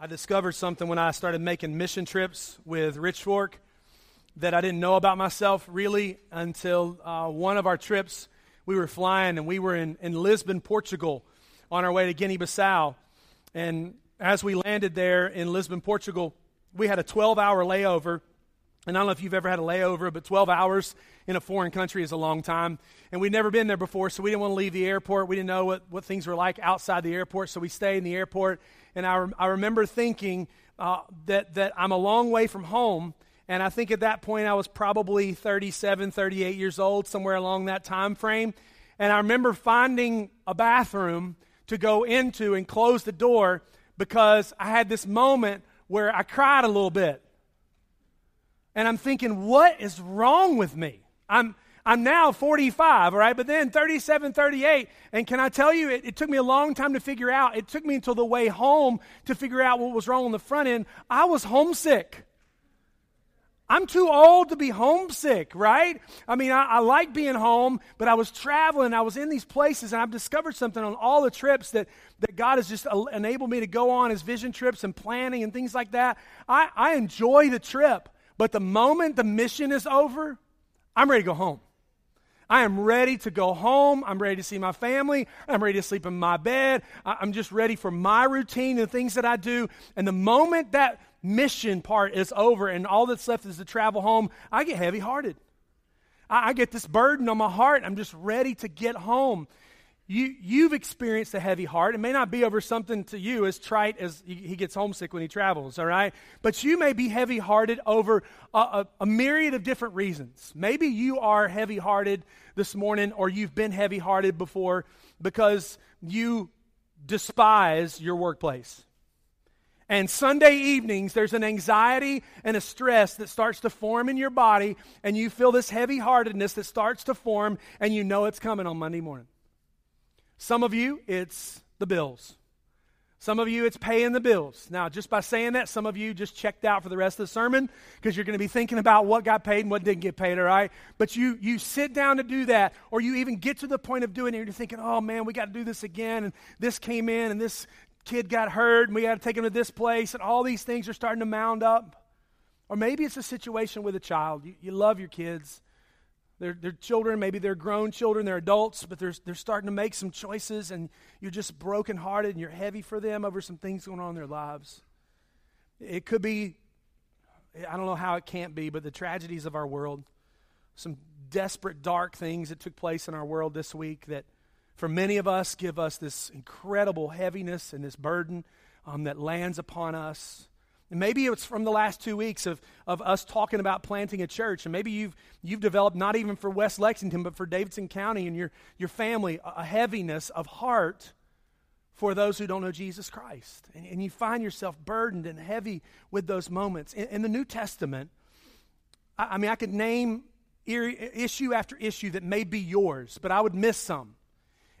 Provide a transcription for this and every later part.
I discovered something when I started making mission trips with Rich Fork that I didn't know about myself really until uh, one of our trips. We were flying and we were in, in Lisbon, Portugal, on our way to Guinea Bissau. And as we landed there in Lisbon, Portugal, we had a 12 hour layover. And I don't know if you've ever had a layover, but 12 hours in a foreign country is a long time. And we'd never been there before, so we didn't want to leave the airport. We didn't know what, what things were like outside the airport, so we stayed in the airport and I, I remember thinking uh, that, that I'm a long way from home. And I think at that point I was probably 37, 38 years old, somewhere along that time frame. And I remember finding a bathroom to go into and close the door because I had this moment where I cried a little bit. And I'm thinking, what is wrong with me? I'm, I'm now 45, all right, but then 37, 38. And can I tell you, it, it, took me a long time to figure out. It took me until the way home to figure out what was wrong on the front end. I was homesick. I'm too old to be homesick, right? I mean, I, I, like being home, but I was traveling, I was in these places, and I've discovered something on all the trips that, that God has just enabled me to go on as vision trips and planning and things like that. I, I enjoy the trip, but the moment the mission is over, I'm ready to go home. I am ready to go home. I'm ready to see my family. I'm ready to sleep in my bed. I'm just ready for my routine and the things that I do. And the moment that mission part is over and all that's left is to travel home, I get heavy hearted. I, get this burden on my heart. I'm just ready to get home. You, you've experienced a heavy heart. It may not be over something to you as trite as he gets homesick when he travels, all right? But you may be heavy hearted over a, a, a myriad of different reasons. Maybe you are heavy hearted this morning, or you've been heavy hearted before because you despise your workplace. And Sunday evenings, there's an anxiety and a stress that starts to form in your body, and you feel this heavy heartedness that starts to form, and you know it's coming on Monday morning. Some of you, it's the bills. Some of you, it's paying the bills. Now, just by saying that, some of you just checked out for the rest of the sermon because you're going to be thinking about what got paid and what didn't get paid, all right? But you, you sit down to do that, or you even get to the point of doing it, and you're thinking, oh man, we got to do this again, and this came in, and this kid got hurt, and we got to take him to this place, and all these things are starting to mound up. Or maybe it's a situation with a child. You, you love your kids, they're, they're children, maybe they're grown children, they're adults, but they're, they're starting to make some choices and you're just brokenhearted and you're heavy for them over some things going on in their lives. It could be, I don't know how it can't be, but the tragedies of our world, some desperate, dark things that took place in our world this week that for many of us give us this incredible heaviness and this burden um, that lands upon us. And maybe it's from the last two weeks of, of us talking about planting a church. And maybe you've, you've developed, not even for West Lexington, but for Davidson County and your, your family, a heaviness of heart for those who don't know Jesus Christ. And, and you find yourself burdened and heavy with those moments. In, in the New Testament, I, I mean, I could name issue after issue that may be yours, but I would miss some.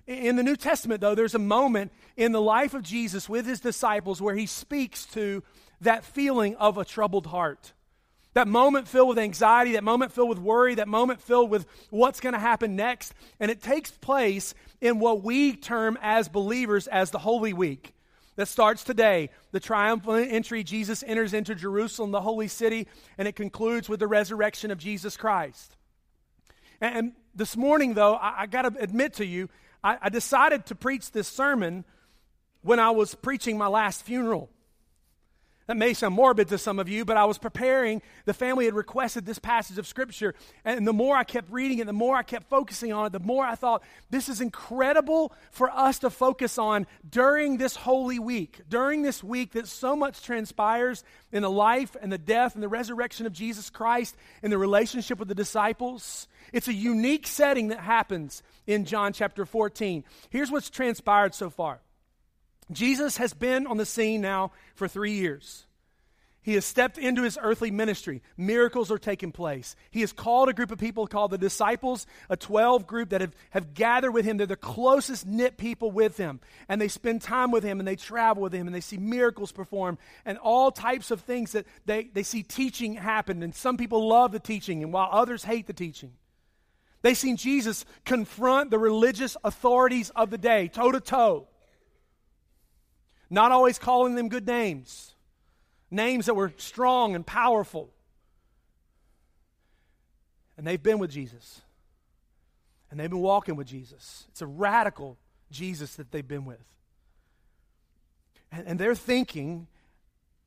In the New Testament, though, there's a moment in the life of Jesus with his disciples where he speaks to that feeling of a troubled heart. That moment filled with anxiety, that moment filled with worry, that moment filled with what's going to happen next. And it takes place in what we term as believers as the Holy Week. That starts today, the triumphal entry. Jesus enters into Jerusalem, the holy city, and it concludes with the resurrection of Jesus Christ. And this morning, though, I, I got to admit to you, I, I decided to preach this sermon when I was preaching my last funeral. That may sound morbid to some of you, but I was preparing. The family had requested this passage of Scripture. And the more I kept reading it, the more I kept focusing on it, the more I thought, this is incredible for us to focus on during this holy week, during this week that so much transpires in the life and the death and the resurrection of Jesus Christ and the relationship with the disciples. It's a unique setting that happens in John chapter 14. Here's what's transpired so far. Jesus has been on the scene now for three years. He has stepped into his earthly ministry. Miracles are taking place. He has called a group of people called the disciples, a 12 group that have, have gathered with him. They're the closest knit people with him. And they spend time with him and they travel with him and they see miracles perform and all types of things that they, they see teaching happen. And some people love the teaching, and while others hate the teaching. They've seen Jesus confront the religious authorities of the day, toe to toe not always calling them good names, names that were strong and powerful. And they've been with Jesus. And they've been walking with Jesus. It's a radical Jesus that they've been with. And, and they're thinking,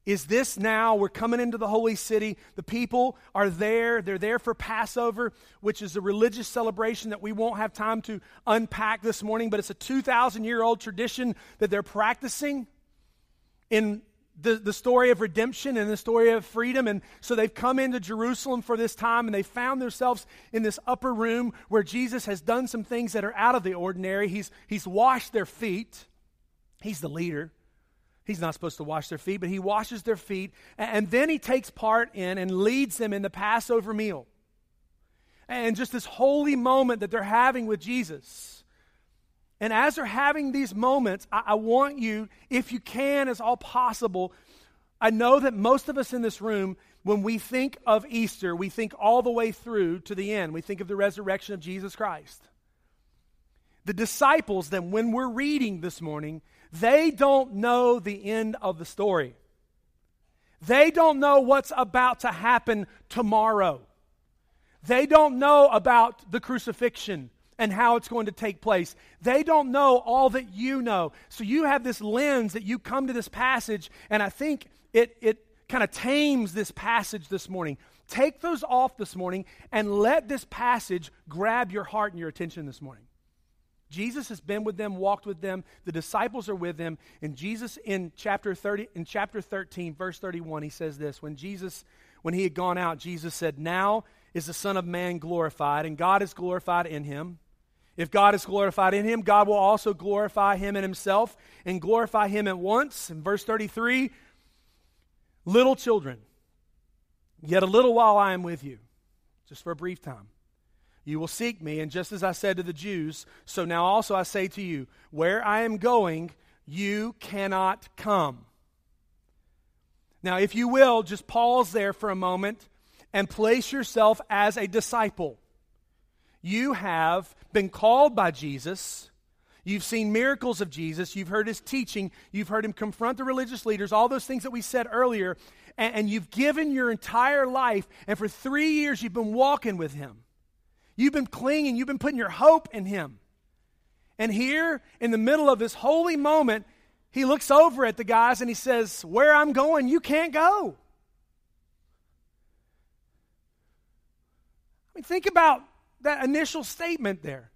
is this now? We're coming into the holy city. The people are there. They're there for Passover, which is a religious celebration that we won't have time to unpack this morning, but it's a 2,000 year old tradition that they're practicing in the, the story of redemption and the story of freedom. And so they've come into Jerusalem for this time and they found themselves in this upper room where Jesus has done some things that are out of the ordinary. He's, he's washed their feet, he's the leader. He's not supposed to wash their feet, but he washes their feet. And then he takes part in and leads them in the Passover meal. And just this holy moment that they're having with Jesus. And as they're having these moments, I, I want you, if you can, as all possible, I know that most of us in this room, when we think of Easter, we think all the way through to the end. We think of the resurrection of Jesus Christ. The disciples, then, when we're reading this morning, they don't know the end of the story. They don't know what's about to happen tomorrow. They don't know about the crucifixion and how it's going to take place. They don't know all that you know. So you have this lens that you come to this passage, and I think it, it kind of tames this passage this morning. Take those off this morning and let this passage grab your heart and your attention this morning. Jesus has been with them, walked with them. The disciples are with them. And Jesus in chapter 30 in chapter 13 verse 31 he says this, when Jesus when he had gone out, Jesus said, "Now is the Son of man glorified, and God is glorified in him." If God is glorified in him, God will also glorify him in himself and glorify him at once. In verse 33, little children, yet a little while I am with you, just for a brief time. You will seek me, and just as I said to the Jews, so now also I say to you, where I am going, you cannot come. Now, if you will, just pause there for a moment and place yourself as a disciple. You have been called by Jesus. You've seen miracles of Jesus. You've heard his teaching. You've heard him confront the religious leaders, all those things that we said earlier. And, and you've given your entire life, and for three years you've been walking with him. You've been clinging, you've been putting your hope in Him. And here, in the middle of this holy moment, he looks over at the guys and he says, Where I'm going, you can't go. I mean, think about that initial statement there.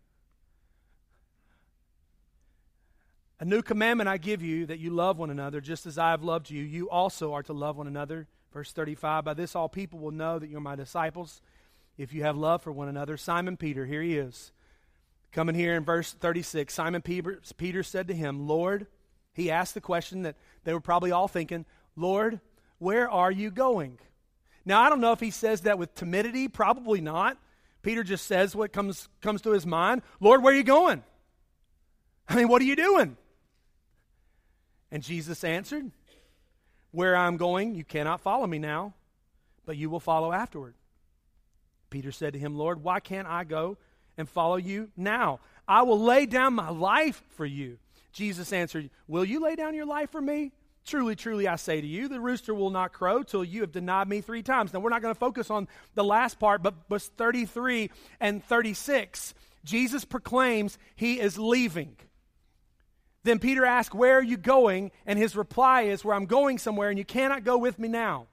A new commandment I give you that you love one another just as I have loved you. You also are to love one another. Verse 35 By this all people will know that you're my disciples if you have love for one another. Simon Peter, here he is. Coming here in verse 36, Simon Peter, Peter said to him, Lord, he asked the question that they were probably all thinking, Lord, where are you going? Now, I don't know if he says that with timidity, probably not. Peter just says what comes, comes to his mind Lord, where are you going? I mean, what are you doing? And Jesus answered, Where I'm going, you cannot follow me now, but you will follow afterward. Peter said to him, Lord, why can't I go and follow you now? I will lay down my life for you. Jesus answered, Will you lay down your life for me? Truly, truly, I say to you, the rooster will not crow till you have denied me three times. Now, we're not going to focus on the last part, but verse 33 and 36, Jesus proclaims he is leaving. Then Peter asks, Where are you going? And his reply is, Where I'm going somewhere, and you cannot go with me now.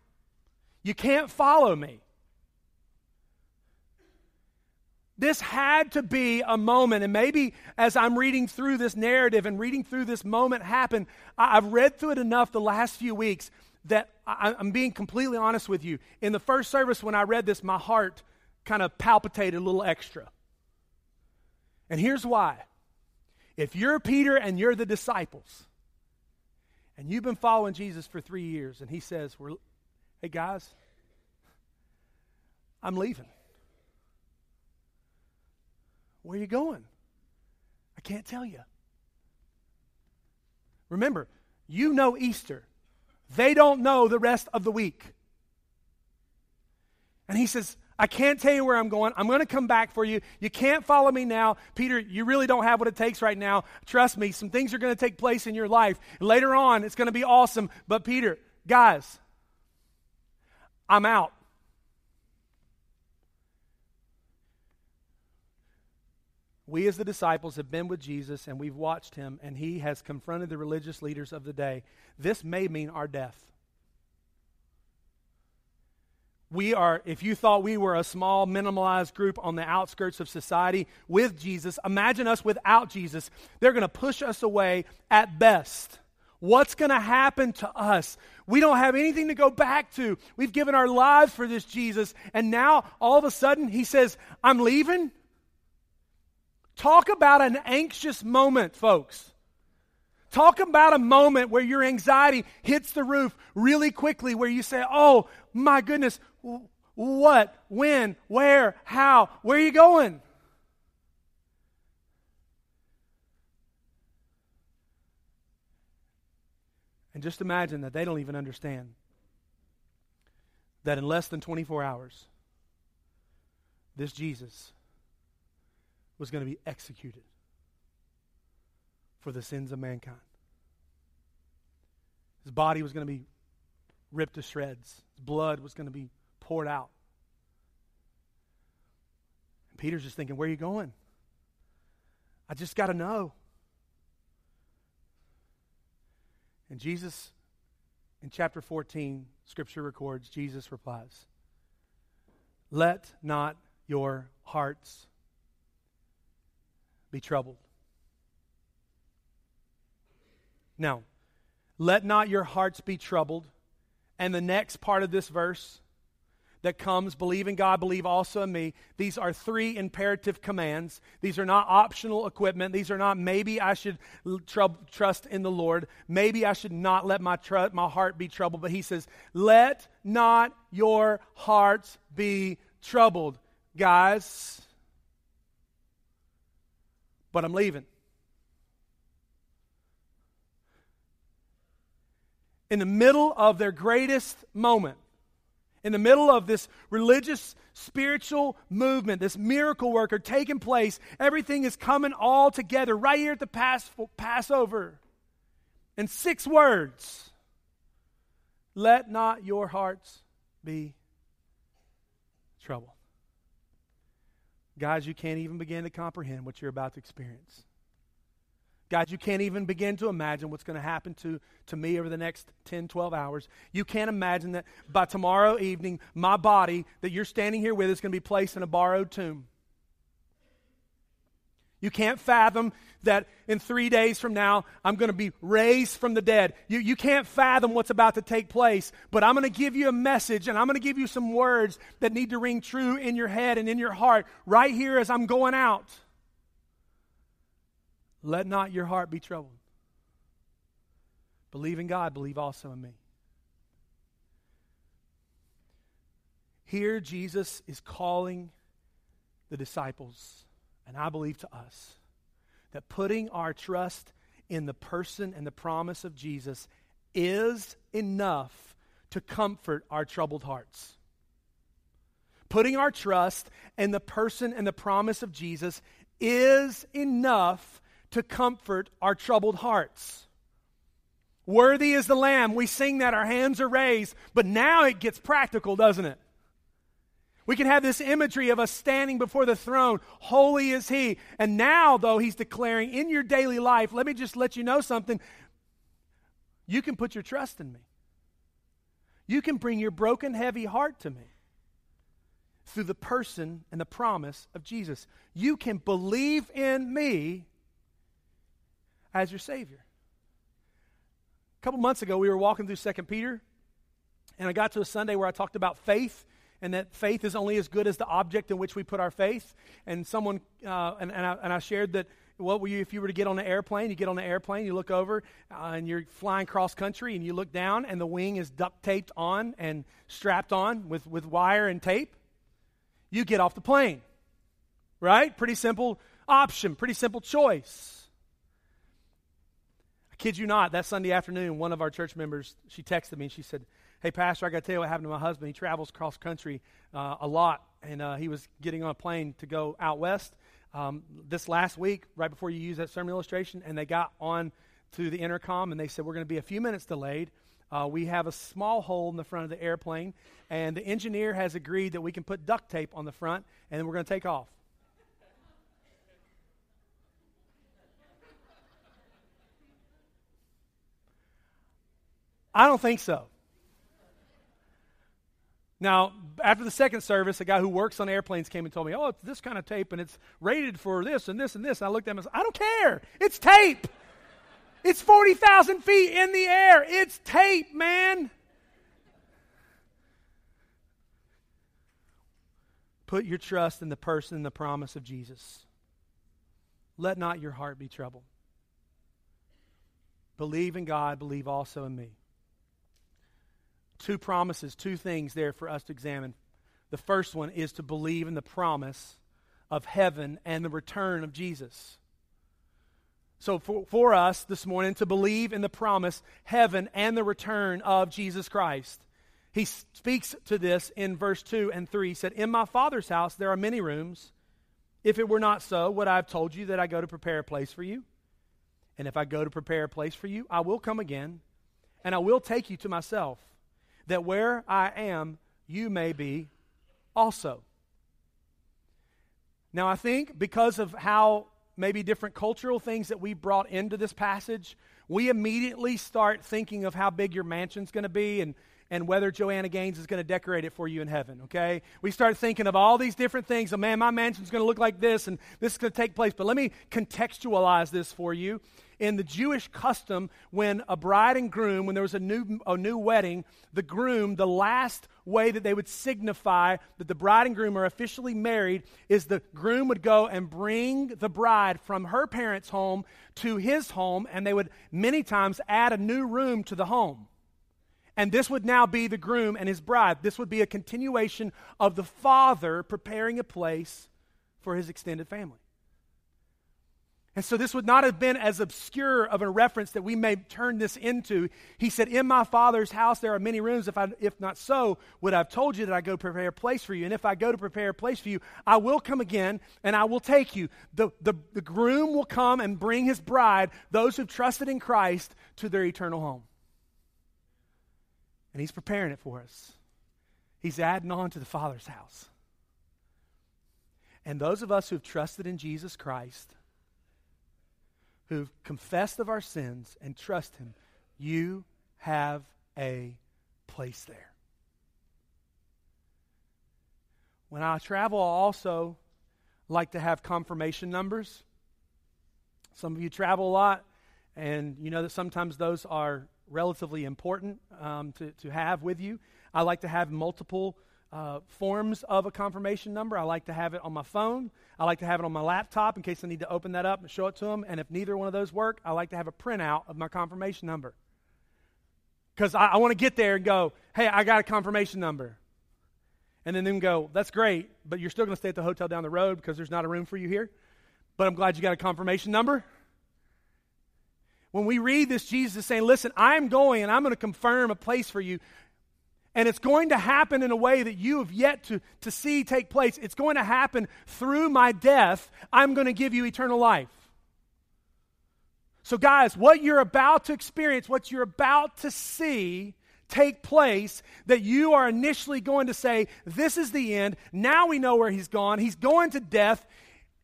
You can't follow me. This had to be a moment. And maybe as I'm reading through this narrative and reading through this moment happen, I've read through it enough the last few weeks that I'm being completely honest with you. In the first service, when I read this, my heart kind of palpitated a little extra. And here's why. If you're Peter and you're the disciples, and you've been following Jesus for three years, and he says, Hey guys, I'm leaving. Where are you going? I can't tell you. Remember, you know Easter. They don't know the rest of the week. And he says, I can't tell you where I'm going. I'm going to come back for you. You can't follow me now. Peter, you really don't have what it takes right now. Trust me, some things are going to take place in your life. Later on, it's going to be awesome. But, Peter, guys, I'm out. We, as the disciples, have been with Jesus and we've watched him, and he has confronted the religious leaders of the day. This may mean our death. We are, if you thought we were a small, minimalized group on the outskirts of society with Jesus, imagine us without Jesus. They're going to push us away at best. What's going to happen to us? We don't have anything to go back to. We've given our lives for this Jesus, and now all of a sudden he says, I'm leaving. Talk about an anxious moment, folks. Talk about a moment where your anxiety hits the roof really quickly, where you say, Oh, my goodness, what, when, where, how, where are you going? And just imagine that they don't even understand that in less than 24 hours, this Jesus was going to be executed for the sins of mankind. His body was going to be ripped to shreds, his blood was going to be poured out. And Peter's just thinking, Where are you going? I just got to know. And Jesus, in chapter 14, scripture records, Jesus replies, Let not your hearts be troubled. Now, let not your hearts be troubled. And the next part of this verse that comes, believe in God, believe also in me. These are three imperative commands. These are not optional equipment. These are not maybe I should tr- trust in the Lord. Maybe I should not let my, tr- my heart be troubled. But he says, let not your hearts be troubled. Guys, but I'm leaving. in the middle of their greatest moment, in the middle of this religious, spiritual movement, this miracle worker taking place, everything is coming all together right here at the Pass- Passover. In six words let not your hearts be troubled. Guys, you can't even begin to comprehend what you're about to experience. Guys, you can't even begin to imagine what's going to happen to, to me over the next 10, 12 hours. You can't imagine that by tomorrow evening, my body that you're standing here with is going to be placed in a borrowed tomb. You can't fathom that in three days from now, I'm going to be raised from the dead. You, you can't fathom what's about to take place, but I'm going to give you a message and I'm going to give you some words that need to ring true in your head and in your heart right here as I'm going out. Let not your heart be troubled. Believe in God, believe also in me. Here, Jesus is calling the disciples, and I believe to us, that putting our trust in the person and the promise of Jesus is enough to comfort our troubled hearts. Putting our trust in the person and the promise of Jesus is enough to comfort our troubled hearts. Worthy is the Lamb. We sing that, our hands are raised. But now it gets practical, doesn't it? We can have this imagery of us standing before the throne. Holy is He. And now, though, He's declaring in your daily life, let me just let you know something. You can put your trust in me. You can bring your broken, heavy heart to me through the person and the promise of Jesus. You can believe in me as your Savior. A couple months ago, we were walking through Second Peter, and I got to a Sunday where I talked about faith and that faith is only as good as the object in which we put our faith. And someone, uh, and, and I, and, I, shared that what were you, if you were to get on an airplane, you get on an airplane, you look over, uh, and you're flying cross country, and you look down, and the wing is duct taped on and strapped on with, with wire and tape. You get off the plane, right? Pretty simple option, pretty simple choice kid you not, that Sunday afternoon, one of our church members, she texted me and she said, Hey, Pastor, I got to tell you what happened to my husband. He travels cross country uh, a lot, and uh, he was getting on a plane to go out west um, this last week, right before you use that sermon illustration, and they got on to the intercom and they said, We're going to be a few minutes delayed. Uh, we have a small hole in the front of the airplane, and the engineer has agreed that we can put duct tape on the front, and then we're going to take off. I don't think so. Now, after the second service, a guy who works on airplanes came and told me, Oh, it's this kind of tape and it's rated for this and this and this. And I looked at him and said, I don't care. It's tape. It's 40,000 feet in the air. It's tape, man. Put your trust in the person and the promise of Jesus. Let not your heart be troubled. Believe in God, believe also in me two promises, two things there for us to examine. The first one is to believe in the promise of heaven and the return of Jesus. So, for, for us this morning, to believe in the promise, heaven, and the return of Jesus Christ. He speaks to this in verse 2 and 3. He said, In my Father's house there are many rooms. If it were not so, would I have told you that I go to prepare a place for you? And if I go to prepare a place for you, I will come again, and I will take you to myself that where I am, you may be also. Now, I think because of how maybe different cultural things that we brought into this passage, we immediately start thinking of how big your mansion's going to be and, and whether Joanna Gaines is going to decorate it for you in heaven, okay? We start thinking of all these different things. Oh, man, my mansion's going to look like this and this is going to take place. But let me contextualize this for you in the Jewish custom, when a bride and groom, when there was a new, a new wedding, the groom, the last way that they would signify that the bride and groom are officially married is the groom would go and bring the bride from her parents' home to his home, and they would many times add a new room to the home. And this would now be the groom and his bride. This would be a continuation of the father preparing a place for his extended family. And so this would not have been as obscure of a reference that we may turn this into. He said, In my Father's house there are many rooms. If, I, if not so, would I have told you that I go prepare a place for you? And if I go to prepare a place for you, I will come again and I will take you. The, the, the groom will come and bring his bride, those who've trusted in Christ, to their eternal home. And he's preparing it for us. He's adding on to the Father's house. And those of us who've trusted in Jesus Christ, who've confessed of our sins and trust Him, you have a place there. When I travel, I also like to have confirmation numbers. Some of you travel a lot, and you know that sometimes those are relatively important um, to, to have with you. I like to have multiple uh, forms of a confirmation number. I like to have it on my phone. I like to have it on my laptop in case I need to open that up and show it to them. And if neither one of those work, I like to have a printout of my confirmation number. Because I, I want to get there and go, hey, I got a confirmation number. And then them go, that's great, but you're still going to stay at the hotel down the road because there's not a room for you here. But I'm glad you got a confirmation number. When we read this, Jesus is saying, listen, I'm going and I'm going to confirm a place for you. And it's going to happen in a way that you have yet to, to see take place. It's going to happen through my death. I'm going to give you eternal life. So, guys, what you're about to experience, what you're about to see take place, that you are initially going to say, This is the end. Now we know where he's gone. He's going to death.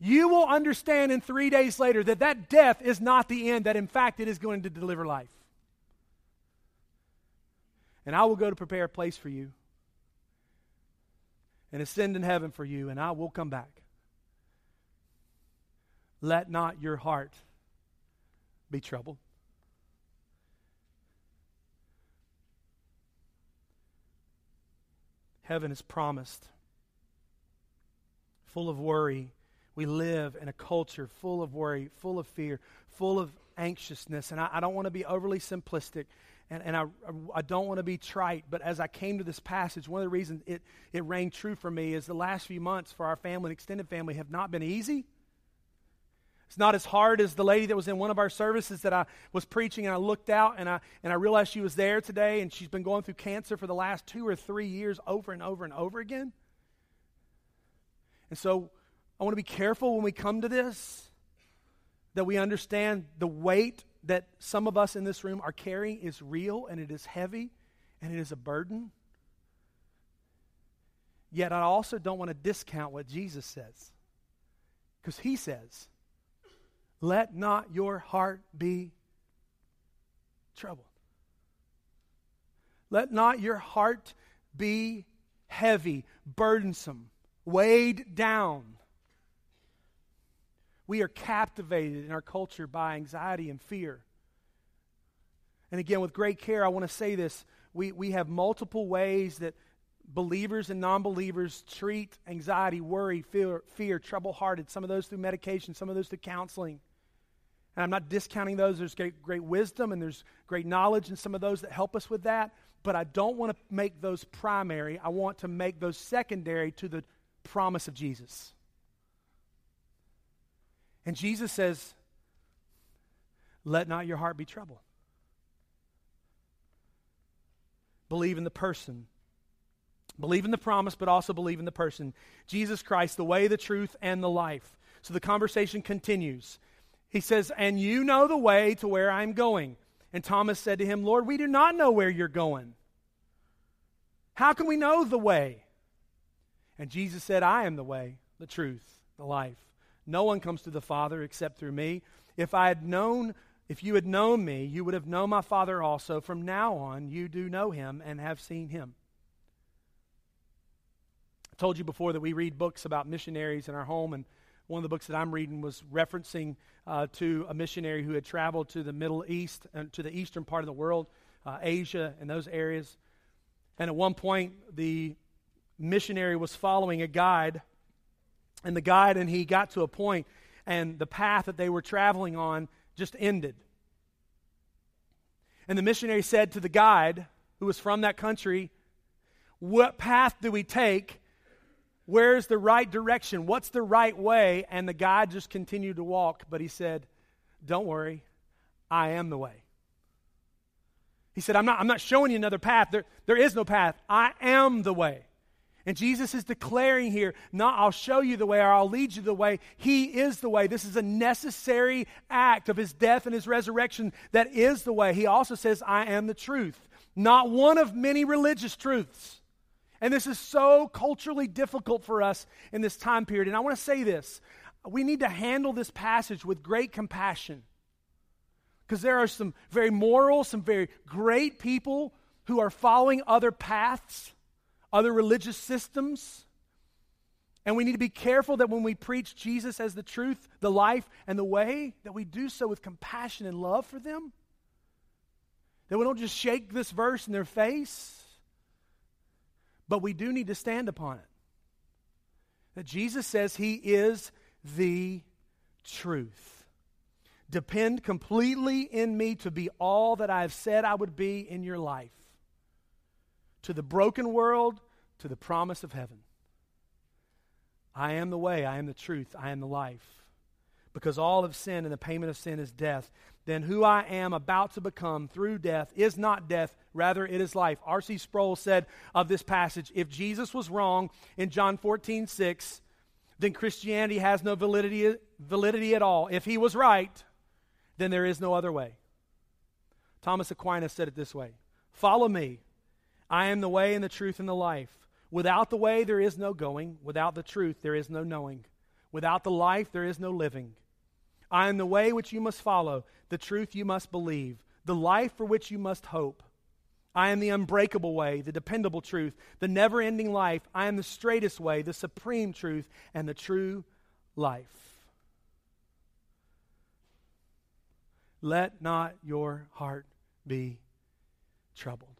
You will understand in three days later that that death is not the end, that in fact it is going to deliver life and I will go to prepare a place for you and ascend in heaven for you, and I will come back. Let not your heart be troubled. Heaven is promised, full of worry. We live in a culture full of worry, full of fear, full of anxiousness. And I, I don't want to be overly simplistic and, and I, I don't want to be trite, but as I came to this passage, one of the reasons it, it rang true for me is the last few months for our family and extended family have not been easy. It's not as hard as the lady that was in one of our services that I was preaching and I looked out and I, and I realized she was there today and she's been going through cancer for the last two or three years over and over and over again. And so I want to be careful when we come to this that we understand the weight that some of us in this room are carrying is real and it is heavy and it is a burden. Yet I also don't want to discount what Jesus says. Because he says, let not your heart be troubled. Let not your heart be heavy, burdensome, weighed down. We are captivated in our culture by anxiety and fear. And again, with great care, I want to say this. We, we have multiple ways that believers and non believers treat anxiety, worry, fear, fear trouble hearted. Some of those through medication, some of those through counseling. And I'm not discounting those. There's great, great wisdom and there's great knowledge in some of those that help us with that. But I don't want to make those primary. I want to make those secondary to the promise of Jesus. And Jesus says, Let not your heart be troubled. Believe in the person. Believe in the promise, but also believe in the person. Jesus Christ, the way, the truth, and the life. So the conversation continues. He says, And you know the way to where I'm going. And Thomas said to him, Lord, we do not know where you're going. How can we know the way? And Jesus said, I am the way, the truth, the life. No one comes to the Father except through me. If I had known, if you had known me, you would have known my Father also. From now on, you do know him and have seen him. I told you before that we read books about missionaries in our home, and one of the books that I'm reading was referencing uh, to a missionary who had traveled to the Middle East and to the eastern part of the world, uh, Asia, and those areas. And at one point, the missionary was following a guide, and the guide, and he got to a point, and the path that they were traveling on just ended. And the missionary said to the guide, who was from that country, What path do we take? Where's the right direction? What's the right way? And the guide just continued to walk, but he said, Don't worry, I am the way. He said, I'm not, I'm not showing you another path. There, there is no path. I am the way. And Jesus is declaring here, not I'll show you the way or I'll lead you the way. He is the way. This is a necessary act of his death and his resurrection that is the way. He also says, I am the truth. Not one of many religious truths. And this is so culturally difficult for us in this time period. And I want to say this we need to handle this passage with great compassion. Because there are some very moral, some very great people who are following other paths, other religious systems. And we need to be careful that when we preach Jesus as the truth, the life, and the way, that we do so with compassion and love for them. That we don't just shake this verse in their face but we do need to stand upon it. That Jesus says he is the truth. Depend completely in me to be all that I have said I would be in your life. To the broken world, to the promise of heaven. I am the way, I am the truth, I am the life. Because all of sin and the payment of sin is death then who I am about to become through death is not death, rather it is life. R.C. Sproul said of this passage if Jesus was wrong in John 14, 6, then Christianity has no validity, validity at all. If he was right, then there is no other way. Thomas Aquinas said it this way Follow me. I am the way and the truth and the life. Without the way, there is no going. Without the truth, there is no knowing. Without the life, there is no living. I am the way which you must follow, the truth you must believe, the life for which you must hope. I am the unbreakable way, the dependable truth, the never ending life. I am the straightest way, the supreme truth, and the true life. Let not your heart be troubled.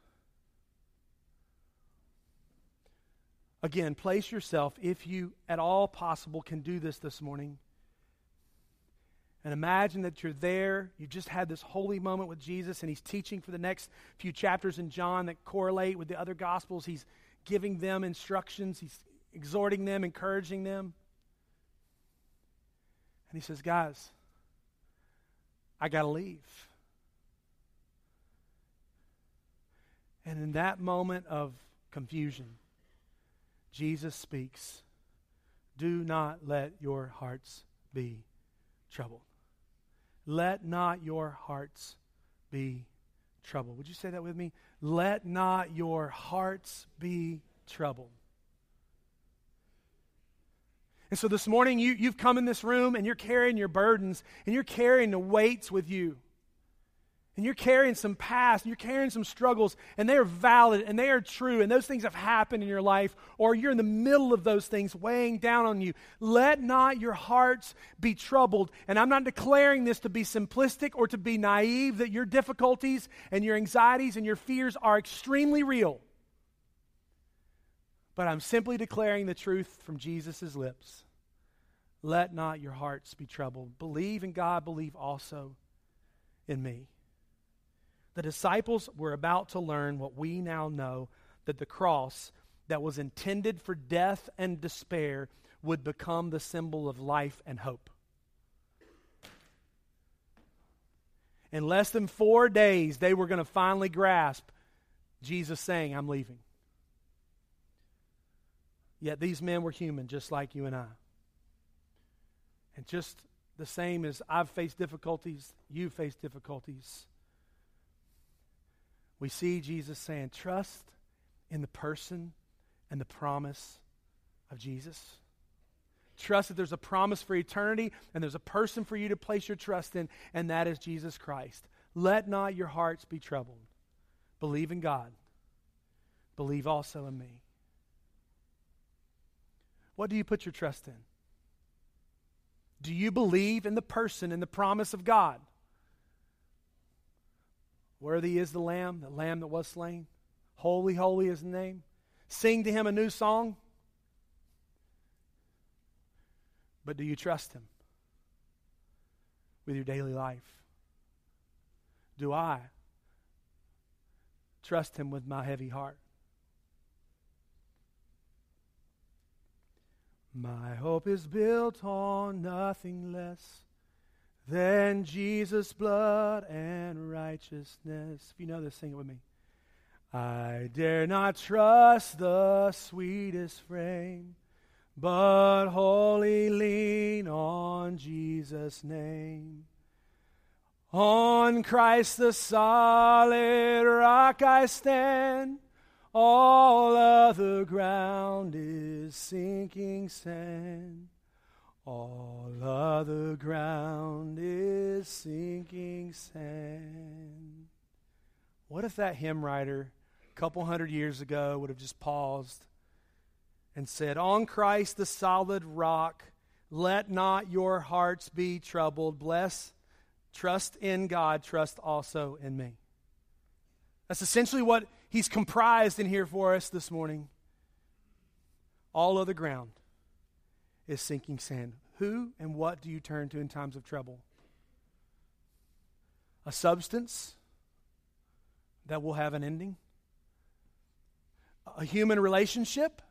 Again, place yourself, if you at all possible can do this this morning and imagine that you're there. You just had this holy moment with Jesus, and he's teaching for the next few chapters in John that correlate with the other gospels. He's giving them instructions, he's exhorting them, encouraging them. And he says, Guys, I got to leave. And in that moment of confusion, Jesus speaks Do not let your hearts be troubled. Let not your hearts be troubled. Would you say that with me? Let not your hearts be troubled. And so this morning, you, you've come in this room and you're carrying your burdens and you're carrying the weights with you and you're carrying some past, and you're carrying some struggles, and they are valid and they are true, and those things have happened in your life, or you're in the middle of those things weighing down on you, let not your hearts be troubled. And I'm not declaring this to be simplistic or to be naive that your difficulties and your anxieties and your fears are extremely real. But I'm simply declaring the truth from Jesus' lips. Let not your hearts be troubled. Believe in God, believe also in me the disciples were about to learn what we now know that the cross that was intended for death and despair would become the symbol of life and hope. In less than four days, they were going to finally grasp Jesus saying, I'm leaving. Yet these men were human, just like you and I. And just the same as I've faced difficulties, you face difficulties we see Jesus saying, Trust in the person and the promise of Jesus. Trust that there's a promise for eternity and there's a person for you to place your trust in, and that is Jesus Christ. Let not your hearts be troubled. Believe in God. Believe also in me. What do you put your trust in? Do you believe in the person and the promise of God? Worthy is the Lamb, the Lamb that was slain. Holy, holy is the name. Sing to him a new song. But do you trust him with your daily life? Do I trust him with my heavy heart? My hope is built on nothing less than Jesus' blood and righteousness. If you know this, sing it with me. I dare not trust the sweetest frame, but wholly lean on Jesus' name. On Christ the solid rock I stand, all other ground is sinking sand. All other ground is sinking sand. What if that hymn writer a couple hundred years ago would have just paused and said, On Christ the solid rock, let not your hearts be troubled. Bless, trust in God, trust also in me. That's essentially what he's comprised in here for us this morning. All other ground is sinking sand. Who and what do you turn to in times of trouble? A substance that will have an ending? A human relationship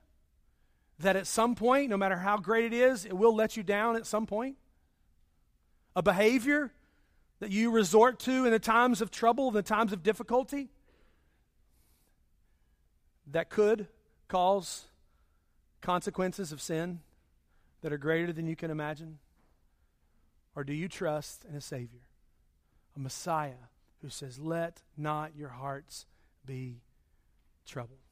that at some point, no matter how great it is, it will let you down at some point? A behavior that you resort to in the times of trouble, in the times of difficulty, that could cause consequences of sin? That are greater than you can imagine? Or do you trust in a Savior, a Messiah who says, Let not your hearts be troubled?